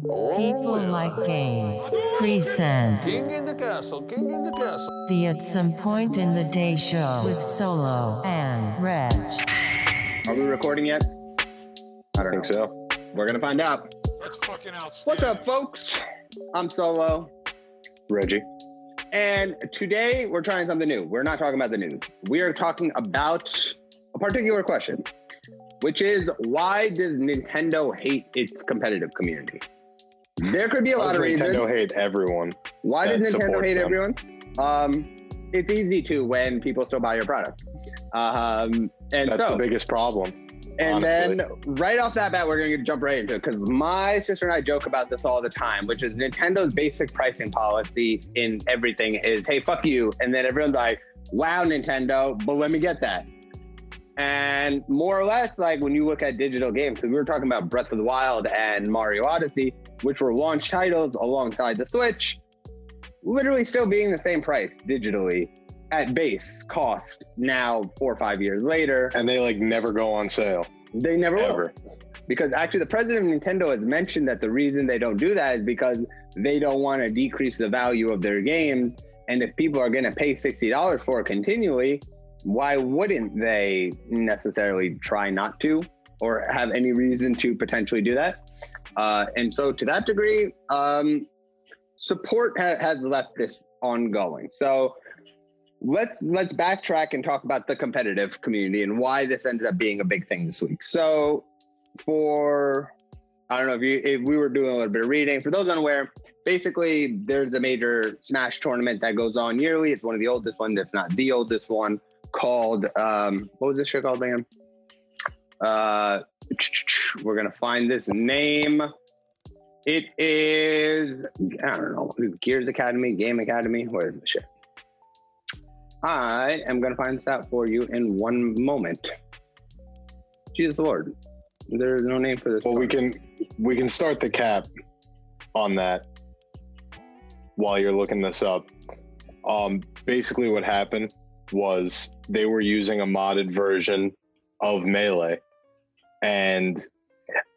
People oh, like games. Present. King in the castle, king in the castle. The At Some Point in the Day show with Solo and Reg. Are we recording yet? I don't think so. We're gonna find out. That's fucking outstanding. What's up, folks? I'm Solo, Reggie. and today we're trying something new. We're not talking about the news. We are talking about a particular question, which is why does Nintendo hate its competitive community? There could be a lot of reasons. Nintendo hate everyone? Why does Nintendo hate them? everyone? Um, it's easy to when people still buy your product. Um, and That's so, the biggest problem. and honestly. then right off that bat, we're going to jump right into it because my sister and I joke about this all the time, which is Nintendo's basic pricing policy in everything is, hey, fuck you. And then everyone's like, wow, Nintendo, but let me get that. And more or less, like when you look at digital games, because we were talking about Breath of the Wild and Mario Odyssey, which were launch titles alongside the Switch, literally still being the same price digitally at base cost now, four or five years later. And they like never go on sale They never will. ever. Because actually, the president of Nintendo has mentioned that the reason they don't do that is because they don't want to decrease the value of their games. And if people are going to pay $60 for it continually, why wouldn't they necessarily try not to or have any reason to potentially do that? Uh, and so, to that degree, um, support ha- has left this ongoing. So, let's let's backtrack and talk about the competitive community and why this ended up being a big thing this week. So, for I don't know if you if we were doing a little bit of reading. For those unaware, basically there's a major Smash tournament that goes on yearly. It's one of the oldest ones, if not the oldest one, called um what was this shit called, man? Uh we're gonna find this name. It is I don't know, Gears Academy, Game Academy. Where is the shit? I am gonna find this out for you in one moment. Jesus Lord. There is no name for this. Well, we can we can start the cap on that while you're looking this up. Um, basically, what happened was they were using a modded version of Melee, and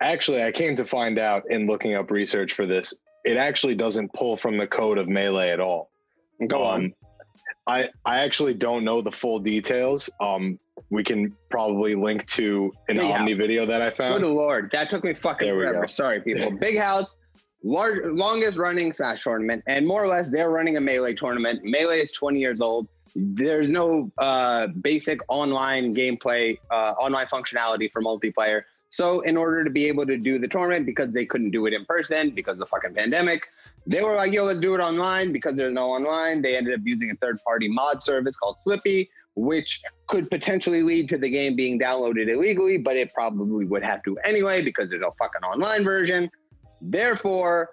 actually, I came to find out in looking up research for this, it actually doesn't pull from the code of Melee at all. go on. Um, I I actually don't know the full details. Um, we can probably link to an Big Omni house. video that I found. Good lord, that took me fucking forever. go. Sorry, people. Big house, large, longest running Smash tournament, and more or less they're running a melee tournament. Melee is 20 years old. There's no uh, basic online gameplay, uh, online functionality for multiplayer. So, in order to be able to do the tournament, because they couldn't do it in person because of the fucking pandemic, they were like, "Yo, let's do it online." Because there's no online, they ended up using a third-party mod service called Slippi, which could potentially lead to the game being downloaded illegally, but it probably would have to anyway because there's a fucking online version. Therefore,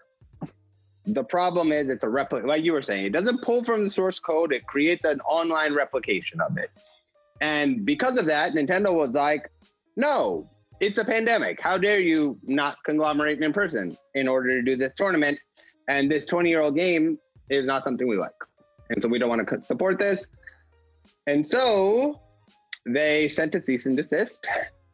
the problem is it's a replica, like you were saying, it doesn't pull from the source code, it creates an online replication of it. And because of that, Nintendo was like, no, it's a pandemic. How dare you not conglomerate in person in order to do this tournament? And this 20 year old game is not something we like. And so we don't want to support this. And so they sent a cease and desist.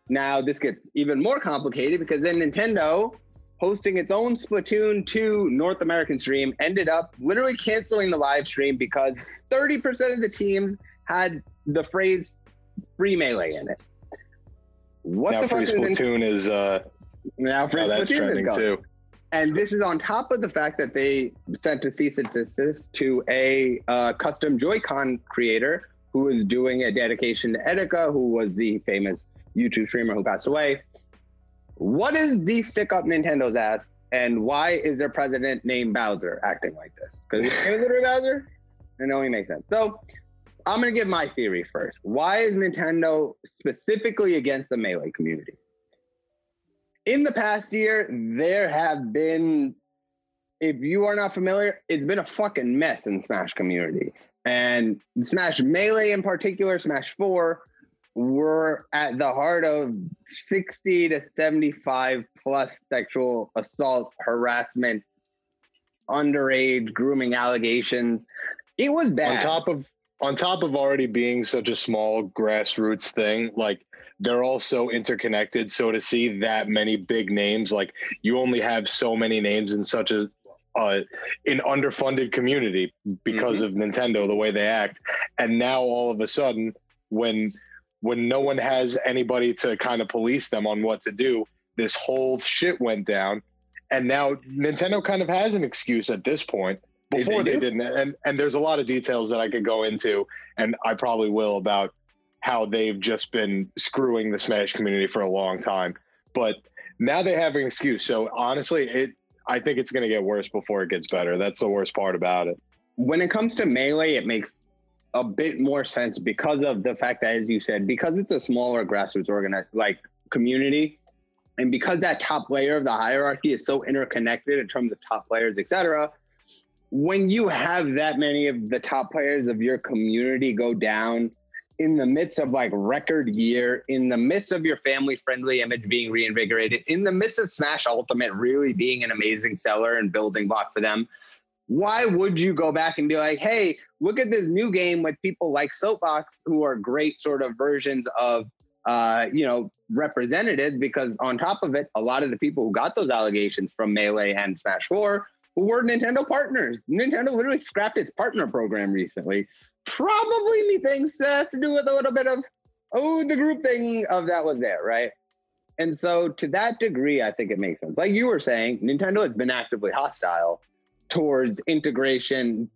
Now this gets even more complicated because then Nintendo, hosting its own Splatoon 2 North American stream, ended up literally canceling the live stream because 30% of the teams had the phrase free melee in it. What now the free fuck is Splatoon is uh now free now that's Splatoon is trending too. And this is on top of the fact that they sent a cease and desist to a uh, custom Joy-Con creator who was doing a dedication to Etika, who was the famous YouTube streamer who passed away. What is the stick up Nintendo's ass, and why is their president named Bowser acting like this? Because his name is literally Bowser? It only makes sense. So I'm to give my theory first. Why is Nintendo specifically against the Melee community? in the past year, there have been, if you are not familiar, it's been a fucking mess in Smash community. And Smash Melee in particular, Smash 4, were at the heart of 60 to 75 plus sexual assault, harassment, underage grooming allegations. It was bad. On top of on top of already being such a small grassroots thing, like they're all so interconnected. So to see that many big names, like you only have so many names in such a uh, an underfunded community because of Nintendo, the way they act, and now all of a sudden, when when no one has anybody to kind of police them on what to do, this whole shit went down, and now Nintendo kind of has an excuse at this point. They- they Before they, didn't, and and there's a lot of details that I could go into, and I probably will about how they've just been screwing the Smash community for a long time. But now they have an excuse. So honestly, it I think it's going to get worse before it gets better. That's the worst part about it. when it comes to melee, it makes a bit more sense because of the fact that, as you said, because it's a smaller grassroots organized like community, and because that top layer of the hierarchy is so interconnected in terms of top players, etc. When you have that many of the top players of your community go down in the midst of like record year, in the midst of your family friendly image being reinvigorated, in the midst of Smash Ultimate really being an amazing seller and building block for them, why would you go back and be like, hey, look at this new game with people like Soapbox who are great sort of versions of, uh, you know, representatives? Because on top of it, a lot of the people who got those allegations from Melee and Smash 4 who were Nintendo partners. Nintendo literally scrapped its partner program recently. Probably methinks uh, has to do with a little bit of, oh, the group thing of that was there, right? And so to that degree, I think it makes sense. Like you were saying, Nintendo has been actively hostile towards integration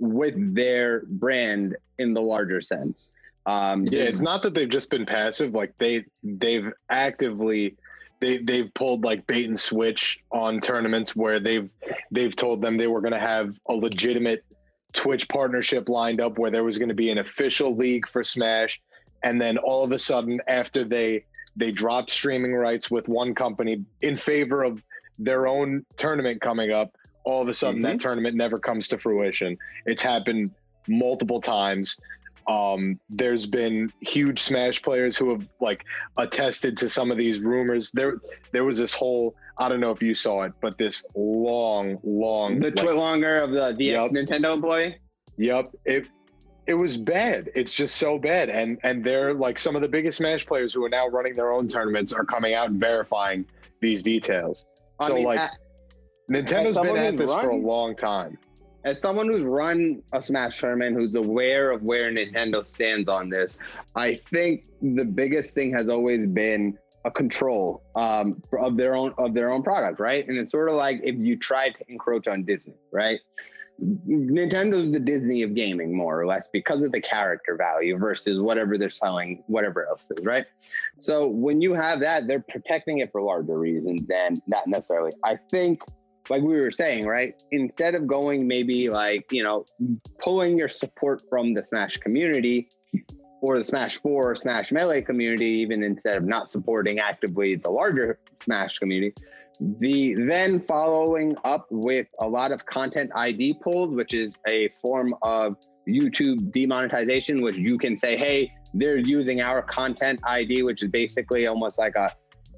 with their brand in the larger sense. Um, Yeah, it's not that they've just been passive. Like they they've actively they they've pulled like bait and switch on tournaments where they've they've told them they were going to have a legitimate Twitch partnership lined up where there was going to be an official league for Smash, and then all of a sudden after they they dropped streaming rights with one company in favor of their own tournament coming up, all of a sudden that tournament never comes to fruition. It's happened multiple times. Um, there's been huge Smash players who have like attested to some of these rumors. There, there was this whole I don't know if you saw it, but this long, long the like, twit longer of the the ex Nintendo employee. Yep. It it was bad. It's just so bad. And and they're like some of the biggest Smash players who are now running their own tournaments are coming out and verifying these details. I So, mean, like, Nintendo's been at this for a long time. as someone who's run a Smash tournament, who's aware of where Nintendo stands on this, I think the biggest thing has always been a control um, of their own of their own product, right? And it's sort of like if you tried to encroach on Disney, right? Nintendo's the Disney of gaming, more or less, because of the character value versus whatever they're selling, whatever else is, right? So when you have that, they're protecting it for larger reasons than not necessarily. I think like we were saying, right? Instead of going maybe like, you know, pulling your support from the Smash community or the Smash 4 or Smash Melee community, even instead of not supporting actively the larger Smash community, the then following up with a lot of content ID pulls, which is a form of YouTube demonetization, which you can say, hey, they're using our content ID, which is basically almost like a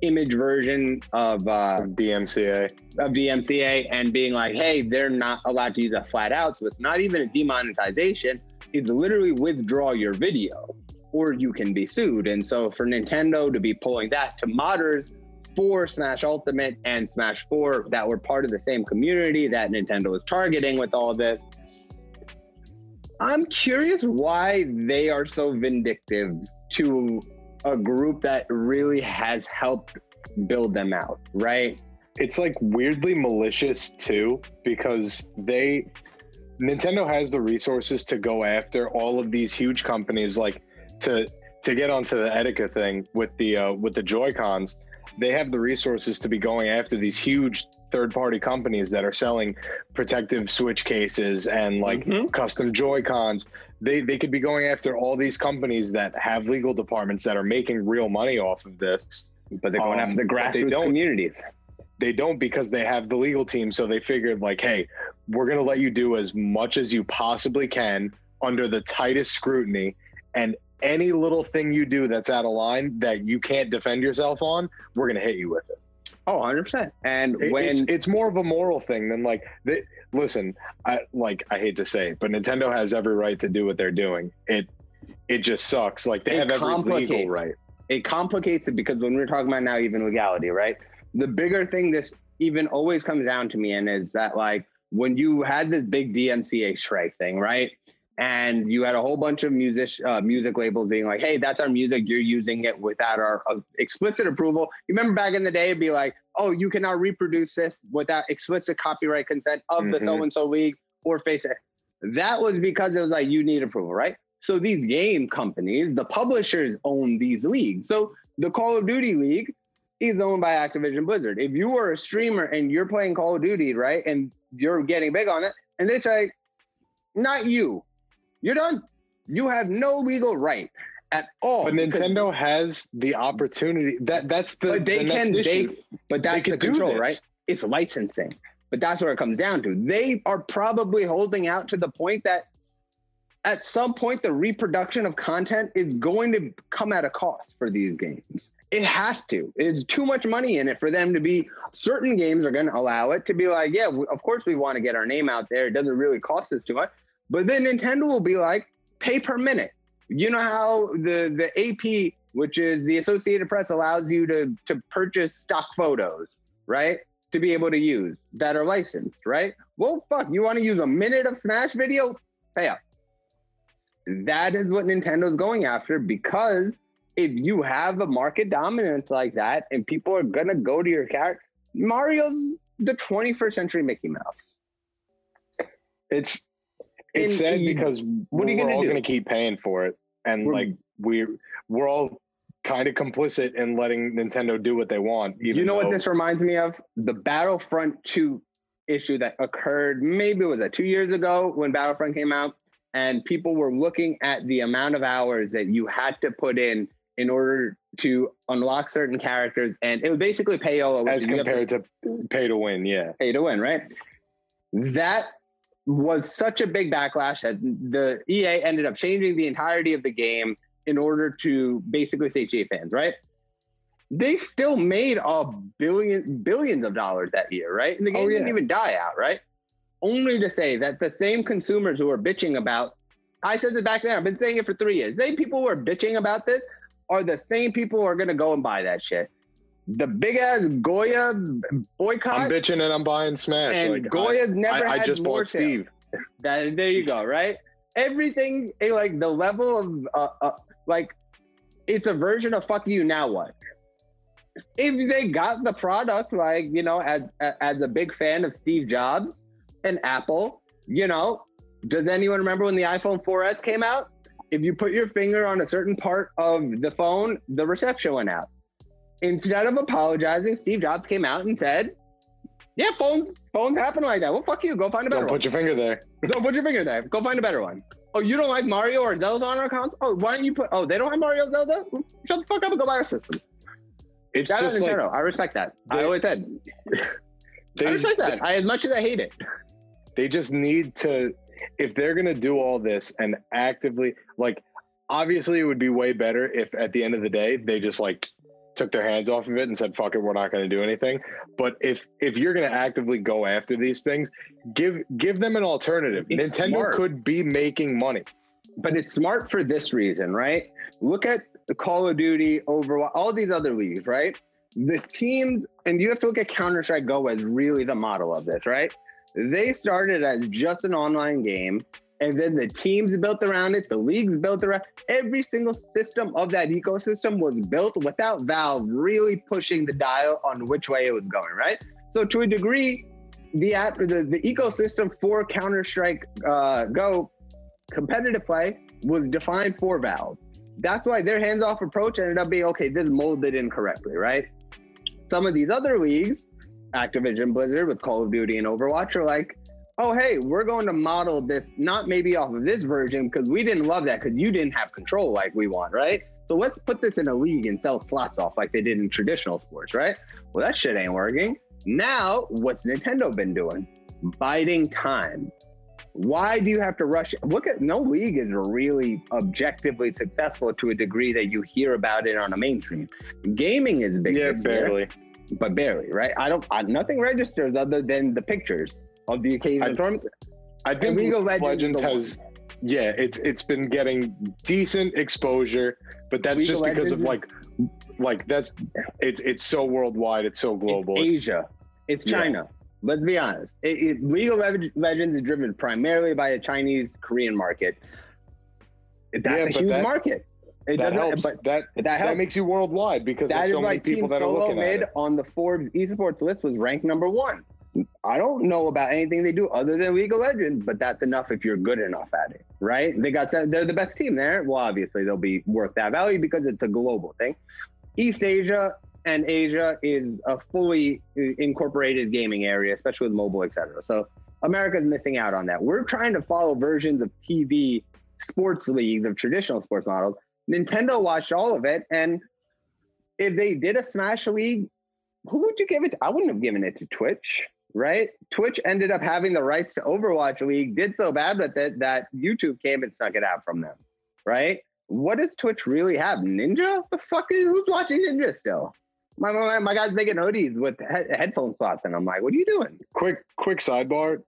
image version of uh, DMCA. of DMCA and being like, hey, they're not allowed to use a flat out. So it's not even a demonetization. It's literally withdraw your video or you can be sued. And so for Nintendo to be pulling that to modders for Smash Ultimate and Smash 4 that were part of the same community that Nintendo was targeting with all this. I'm curious why they are so vindictive to a group that really has helped build them out, right? it's like weirdly malicious too because they Nintendo has the resources to go after all of these huge companies like to to get onto the Etika thing with the uh, with the Joy Cons they have the resources to be going after these huge third party companies that are selling protective switch cases and like Mhm. custom Joy Cons they they could be going after all these companies that have legal departments that are making real money off of this But they're going Um, after the they grassroots communities. they don't because they have the legal team so they figured like hey we're going to let you do as much as you possibly can under the tightest scrutiny and any little thing you do that's out of line that you can't defend yourself on we're going to hit you with it Oh, 100%. And when it's, it's more of a moral thing than like they, listen i like i hate to say it but nintendo has every right to do what they're doing it it just sucks like they have every legal right it complicates it because when we're talking about now even legality, right? The bigger thing this even always comes down to me and is that like when you had this big DMCA strike thing, right? And you had a whole bunch of music uh, music labels being like, "Hey, that's our music. You're using it without our uh, explicit approval." You remember back in the day, it'd be like, "Oh, you cannot reproduce this without explicit copyright consent of the Mhm. so and so league or face it." That was because it was like you need approval, right? So these game companies, the publishers own these leagues. So the Call of Duty League is owned by Activision Blizzard. If you are a streamer and you're playing Call of Duty, right, and you're getting big on it, and they say, not you, you're done. You have no legal right at all. But Nintendo has the opportunity. That that's the, but they the can, they, but that's could the control, right? It's licensing. But that's where it comes down to. They are probably holding out to the point that at some point the reproduction of content is going to come at a cost for these games. It has to. It's too much money in it for them to be. Certain games are going to allow it to be like, yeah, of course we want to get our name out there. It doesn't really cost us too much. But then Nintendo will be like, pay per minute. You know how the the AP, which is the Associated Press, allows you to to purchase stock photos, right? To be able to use that are licensed, right? Well, fuck, you want to use a minute of Smash video? Pay up. That is what Nintendo's going after because if you have a market dominance like that and people are gonna go to your character, Mario's the 21st century Mickey Mouse. It's it's And sad because what are you we're gonna all do? going to keep paying for it, and We're- like we're we're all kind of complicit in letting Nintendo do what they want. Even you know what this reminds me of? The Battlefront 2 issue that occurred maybe it was that two years ago when Battlefront came out, and people were looking at the amount of hours that you had to put in in order to unlock certain characters, and it was basically payola, as have to compared to pay to win. Yeah, pay to win, right? That was such a big backlash that the EA ended up changing the entirety of the game in order to basically satiate fans, right? They still made a billion billions of dollars that year, right? And the oh, game Oh, yeah. didn't even die out, right? Only to say that the same consumers who are bitching about, I said this back then, I've been saying it for three years. Same people who are bitching about this are the same people who are gonna go and buy that shit. The big ass Goya boycott I'm bitching and I'm buying Smash. and like, Goya's I, never I, I had just more bought. Steve. That there you go, right? Everything eh, like the level of uh, uh, like it's a version of fuck you. Now what? If they got the product, like you know, as as a big fan of Steve Jobs and Apple, you know, does anyone remember when the iPhone 4S came out? If you put your finger on a certain part of the phone, the reception went out. Instead of apologizing, Steve Jobs came out and said, "Yeah, phones phones happen like that. Well, fuck you. Go find a better Don't one. put your finger there. Don't put your finger there. Go find a better one. Oh, you don't like Mario or Zelda on our console? Oh, why don't you put? Oh, they don't have Mario Zelda. Shut the fuck up and go buy our system. It's Shout just like I respect that. I always said. I respect that. I, as much as I hate it. they just need to if they're going to do all this and actively like obviously it would be way better if at the end of the day they just like took their hands off of it and said fuck it we're not going to do anything but if if you're going to actively go after these things give give them an alternative It's nintendo smart. could be making money but it's smart for this reason, right? Look at the Call of Duty, Overwatch, all these other leagues, right? The teams, and you have to look at Counter Strike Go as really the model of this, right? They started as just an online game, and then the teams built around it, the leagues built around every single system of that ecosystem was built without Valve really pushing the dial on which way it was going, right? So to a degree, the app, the, the ecosystem for Counter Strike uh, Go competitive play was defined for Valve. That's why their hands-off approach ended up being okay. This molded incorrectly, right? Some of these other leagues, Activision Blizzard with Call of Duty and Overwatch, are like, oh hey, we're going to model this not maybe off of this version because we didn't love that because you didn't have control like we want, right? So let's put this in a league and sell slots off like they did in traditional sports, right? Well, that shit ain't working. Now, what's Nintendo been doing? Biding time. Why do you have to rush? Look at no league is really objectively successful to a degree that you hear about it on a mainstream. Gaming is big, yeah this year, barely but barely, right? I don't. I, nothing registers other than the pictures of the occasion I- i think League of Legends legends has yeah, it's it's been getting decent exposure, but that's League just of because of like like that's it's it's so worldwide, it's so global. It's Asia. It's Yeah. China. Let's be honest. It, it, League of Legends is driven primarily by a Chinese Korean market. That's Yeah, a huge that- market. It that helps. but that that that, makes you worldwide because that there's so many people that are looking at mid it. on the Forbes esports list was ranked number one. I don't know about anything they do other than League of Legends, but that's enough if you're good enough at it, right? They got they're the best team there. Well, obviously they'll be worth that value because it's a global thing. East Asia and Asia is a fully uh, incorporated gaming area, especially with mobile, et cetera. So America's missing out on that. We're trying to follow versions of TV sports leagues of traditional sports models. Nintendo watched all of it, and if they did a Smash League, who would you give it? To? I wouldn't have given it to Twitch, right? Twitch ended up having the rights to Overwatch League, did so bad with it that YouTube came and snuck it out from them, right? What does Twitch really have? Ninja? The fuck is who's watching Ninja still? My my, my guy's making hoodies with he- headphone slots, and I'm like, what are you doing? Quick quick sidebar.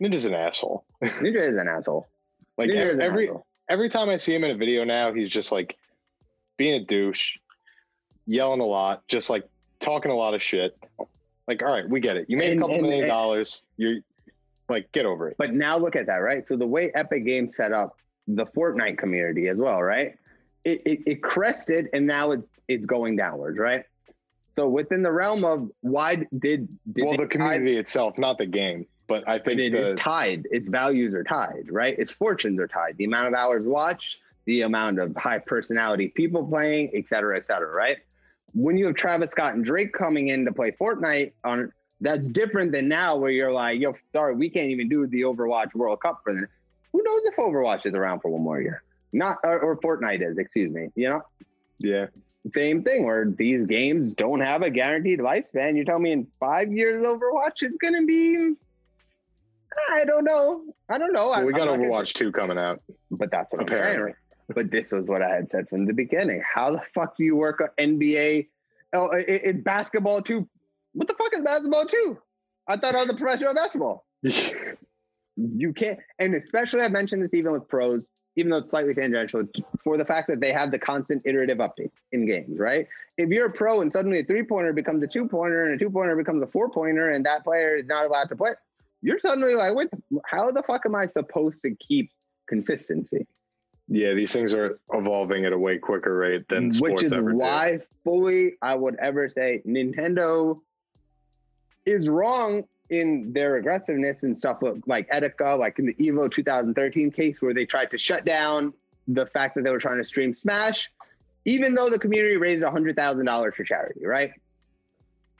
Ninja's an asshole. Ninja is an asshole. Like Ninja every asshole. every time I see him in a video now, he's just like being a douche, yelling a lot, just like talking a lot of shit. Like, all right, we get it. You made And- a couple and- million and- dollars. You're like, get over it. But now look at that, right? So the way Epic Games set up the Fortnite community as well, right? It, it, it crested and now it's it's going downwards, right? So within the realm of why did, did well, the community itself, not the game, but I think it the is tied. Its values are tied, right? Its fortunes are tied. The amount of hours watched, the amount of high personality people playing, et cetera, et cetera, right? When you have Travis Scott and Drake coming in to play Fortnite on that's different than now where you're like, yo, sorry, we can't even do the Overwatch World Cup for the who knows if Overwatch is around for one more year? Not or, or Fortnite is, excuse me. You know, yeah. same thing where these games don't have a guaranteed lifespan. You tell me in five years Overwatch is gonna be I don't know. I don't know. Well, we got not gonna- Overwatch 2 coming out. but that's what I'm saying. But this was what I had said from the beginning. How the fuck do you work NBA? Oh, it, it's basketball too. What the fuck is basketball too? I thought I was a professional basketball. You can't, and especially I mentioned this even with pros, even though it's slightly tangential, for the fact that they have the constant iterative updates in games, right? If you're a pro and suddenly a three pointer becomes a two pointer and a two pointer becomes a four pointer and that player is not allowed to play, you're suddenly like, what? How the fuck am I supposed to keep consistency? Yeah, these things are evolving at a way quicker rate than sports which is ever why fully I would ever say Nintendo is wrong in their aggressiveness and stuff like Etika, like in the Evo 2013 case where they tried to shut down the fact that they were trying to stream Smash, even though the community raised hundred thousand dollars for charity, right?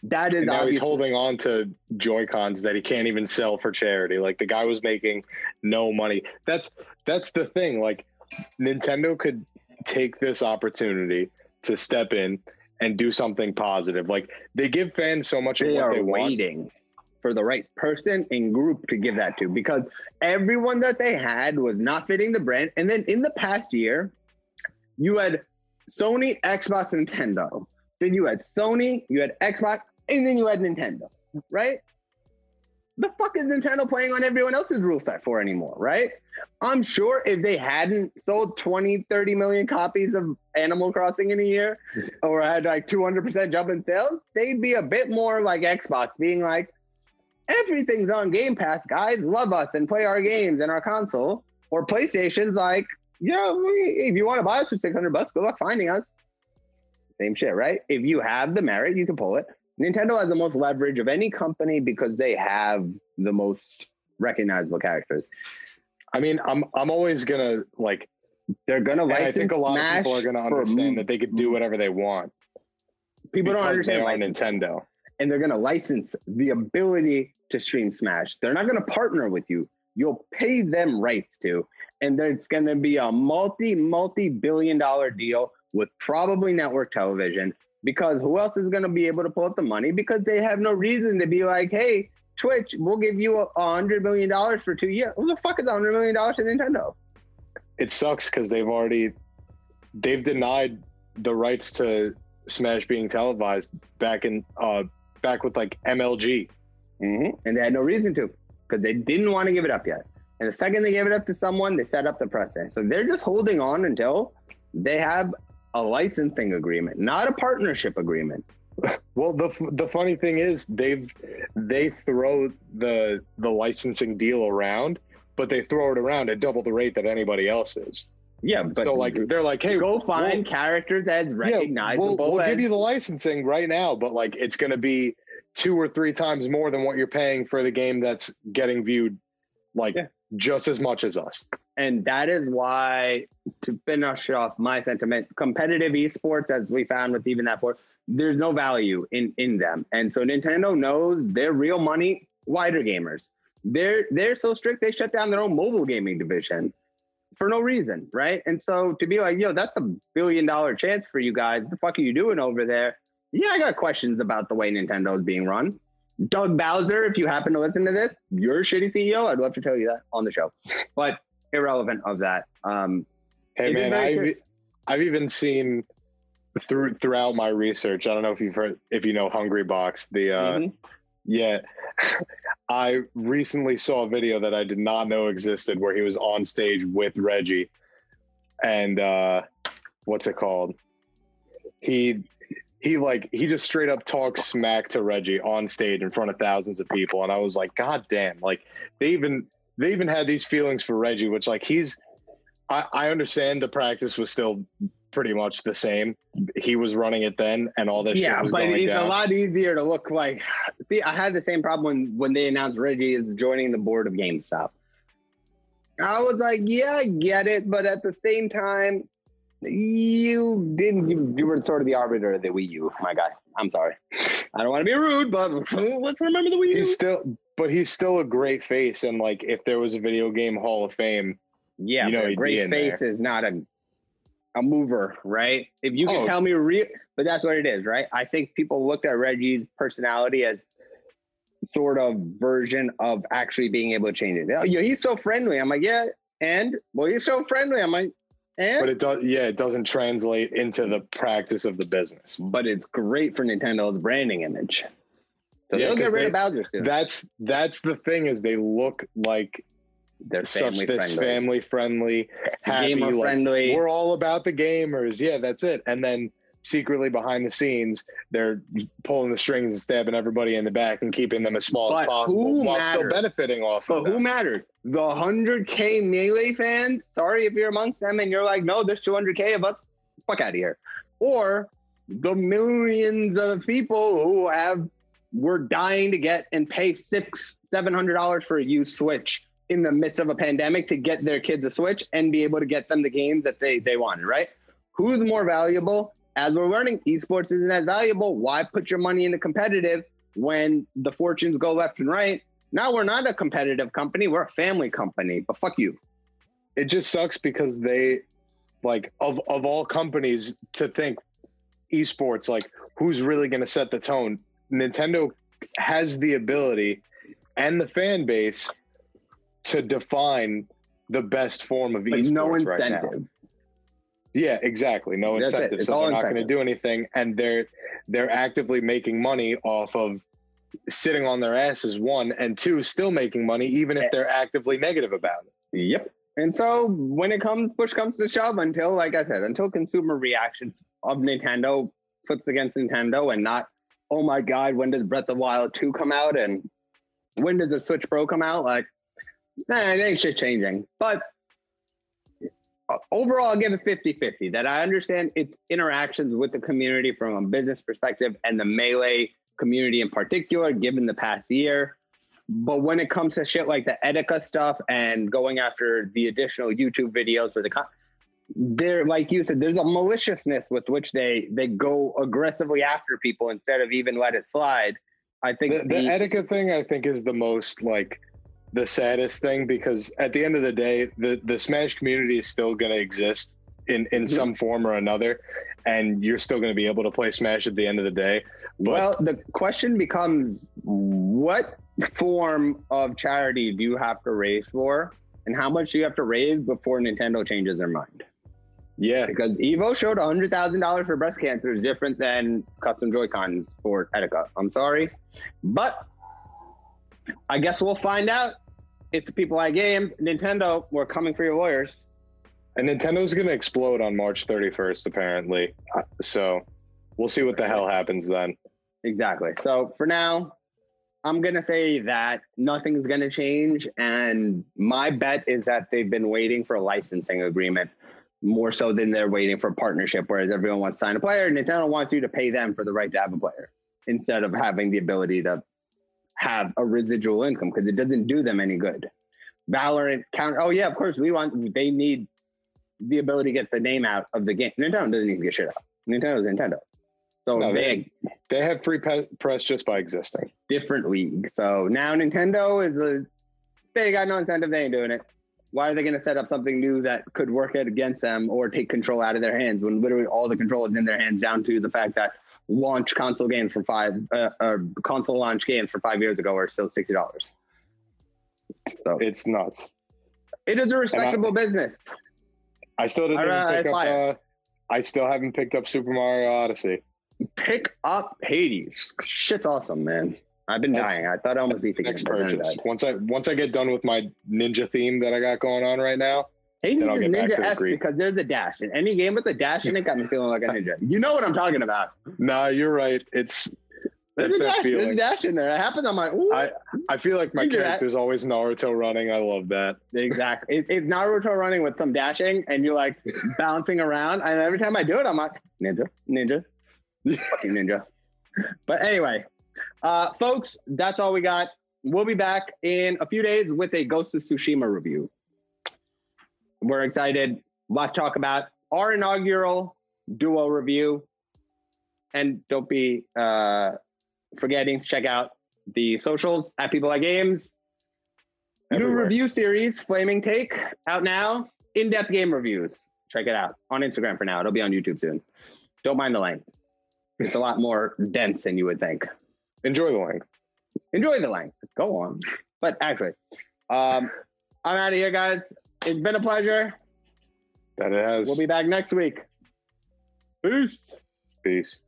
That is And now he's holding on to Joy Cons that he can't even sell for charity. Like the guy was making no money. That's that's the thing. Like Nintendo could take this opportunity to step in and do something positive. Like they give fans so much of they what are they want. waiting for the right person and group to give that to because everyone that they had was not fitting the brand. And then in the past year, you had Sony, Xbox, Nintendo. Then you had Sony, you had Xbox, and then you had Nintendo, right? The fuck is Nintendo playing on everyone else's rule set for anymore, right? I'm sure if they hadn't sold 20, 30 million copies of Animal Crossing in a year, or had like 200% jump in sales, they'd be a bit more like Xbox, being like, everything's on Game Pass, guys. Love us and play our games and our console. Or PlayStation's like, yeah, if you want to buy us for 600 bucks, good luck finding us. Same shit, right? If you have the merit, you can pull it. Nintendo has the most leverage of any company because they have the most recognizable characters. I mean, I'm I'm always gonna like They're gonna license I think a lot Smash of people are gonna understand that they could do whatever they want. people don't understand licensing. Nintendo. and they're going to license the ability to stream Smash. They're not going to partner with you. You'll pay them rights to, and there's going to be a multi, multi billion dollar deal with probably network television because who else is going to be able to pull up the money? Because they have no reason to be like, hey, Twitch, we'll give you a hundred million dollars for two years. Who the fuck is a hundred million dollars to Nintendo? It sucks because they've already they've denied the rights to Smash being televised back in uh back with like MLG. hmm And they had no reason to because they didn't want to give it up yet. And the second they give it up to someone, they set up the precedent. So they're just holding on until they have a licensing agreement, not a partnership agreement. Well, the the funny thing is they've they throw the the licensing deal around, but they throw it around at double the rate that anybody else is. Yeah, but so like they're like, hey, go find characters as yeah, recognizable. we'll, we'll as- give you the licensing right now, but like it's going to be two or three times more than what you're paying for the game that's getting viewed like Yeah. just as much as us. And that is why to finish off my sentiment competitive esports as we found with even that board there's no value in in them. And so nintendo knows their real money wider gamers. They're they're so strict they shut down their own mobile gaming division for no reason right? And so to be like yo that's a billion dollar chance for you guys. The fuck are you doing over there? Yeah i got questions about the way nintendo is being run. Doug bowser if you happen to listen to this you're a shitty ceo i'd love to tell you that on the show. But irrelevant of that. Um, Hey man, I've true. I've even seen through throughout my research. I don't know if you've heard if you know Hungrybox. The uh, mhm. yeah, I recently saw a video that I did not know existed where he was on stage with Reggie, and uh, what's it called? He he like he just straight up talks smack to Reggie on stage in front of thousands of people, and I was like, God damn! Like they even they even had these feelings for Reggie, which like he's I, I understand the practice was still pretty much the same. He was running it then, and all this shit yeah, but it's down. a lot easier to look like. See, I had the same problem when when they announced Reggie is joining the board of GameStop. I was like, yeah, I get it, but at the same time, you didn't. You, you were sort of the arbiter of the Wii U, my guy. I'm sorry. I don't want to be rude, but let's remember the Wii U. He's still, but he's still a great face. And like, if there was a video game Hall of Fame, Yeah, You know but a great face is not a a mover, right? If you can Oh. tell me real, but that's what it is, right? I think people looked at Reggie's personality as sort of version of actually being able to change it. Oh, yeah, he's so friendly. I'm like, yeah, and well, he's so friendly. I'm like, and but it does, yeah, it doesn't translate into the practice of the business. but it's great for Nintendo's branding image. So Yeah, they'll get rid they- of Bowser soon. That's that's the thing is they look like They're such family this friendly, family friendly, happy, gamer like, friendly. we're all about the gamers. Yeah, that's it. And then secretly behind the scenes, they're pulling the strings and stabbing everybody in the back and keeping them as small as possible while still benefiting off of it. But of who them. matters? The 100K Melee fans? Sorry if you're amongst them and you're like, no, there's 200K of us. Fuck out of here. Or the millions of people who have were dying to get and pay six, seven hundred dollars for a used Switch in the midst of a pandemic to get their kids a Switch and be able to get them the games that they they wanted, right? Who's more valuable? As we're learning, esports isn't as valuable. Why put your money into competitive when the fortunes go left and right? Now we're not a competitive company, we're a family company. But fuck you. it just sucks because they like of of all companies to think esports like who's really going to set the tone nintendo has the ability and the fan base to define the best form of Like esports no right now. incentive. yeah exactly no That's incentive It's so they're not going to do anything and they're they're actively making money off of sitting on their asses one and two still making money even if eh. they're actively negative about it Yep. And so when it comes, push comes to shove, until, like I said, until consumer reaction of Nintendo flips against Nintendo and not, oh my God, when does Breath of Wild 2 come out? And when does the Switch Pro come out? Like, nah, it ain't shit changing. But overall, I'll give it 50 50 that I understand its interactions with the community from a business perspective and the Melee community in particular, given the past year. But when it comes to shit like the Etika stuff and going after the additional YouTube videos for the con- there, like you said, there's a maliciousness with which they they go aggressively after people instead of even let it slide. I think the, the Etika thing I think is the most like the saddest thing because at the end of the day, the the Smash community is still going to exist in in Mhm. some form or another, and you're still going to be able to play Smash at the end of the day. But well, the question becomes, what form of charity do you have to raise for, and how much do you have to raise before Nintendo changes their mind? Yeah, Because Evo showed hundred thousand dollars for breast cancer is different than custom Joy Cons for Etika. I'm sorry, but I guess we'll find out it's the people I game. Nintendo, we're coming for your lawyers. And Nintendo's going to explode on March 31st, apparently. Uh, So we'll see what the hell happens then. Exactly. So for now, I'm gonna say that nothing's gonna change, and my bet is that they've been waiting for a licensing agreement more so than they're waiting for a partnership. Whereas everyone wants to sign a player, Nintendo wants you to pay them for the right to have a player instead of having the ability to have a residual income because it doesn't do them any good. Valorant counter. Oh yeah, of course we want. They need the ability to get the name out of the game. Nintendo doesn't even get shit out. Nintendo's Nintendo. So No, they they- They have free press just by existing. different league. So now Nintendo is a they got no incentive, they ain't doing it. Why are they going to set up something new that could work it against them or take control out of their hands when literally all the control is in their hands down to the fact that launch console games for five uh, or console launch games for five years ago are still sixty dollars. So It's nuts. it is a respectable business. I still didn't All even right, pick up. Uh, I still haven't picked up Super Mario Odyssey. Pick up Hades. Shit's awesome, man. I've been That's dying. I thought I almost beat the. Next purchase. Once I once I get done with my ninja theme that I got going on right now, Hades Then I'll get back to the Greek. because there's a dash. In any game with a dash in it got me feeling like a ninja. You know what I'm talking about. nah, you're right. It's There's a that dash. There's a feeling. dash in there. It happens. I'm like, ooh. I I feel like my do that. character's always Naruto running. I love that. exactly. It, it's Naruto running with some dashing, and you're like bouncing around. And every time I do it, I'm like, ninja, ninja, fucking ninja. But anyway, uh, folks, that's all we got. We'll be back in a few days with a Ghost of Tsushima review. We're excited. Lot to talk about. Our inaugural duo review. And don't be uh, forgetting to check out the socials at People Like Games. New review series, Flaming Take, out now. In depth game reviews. Check it out on Instagram for now. It'll be on YouTube soon. Don't mind the length. It's a lot more dense than you would think. Enjoy the length. Enjoy the length. Go on. But actually, um, I'm out of here, guys. It's been a pleasure. That it has. We'll be back next week. Peace. Peace.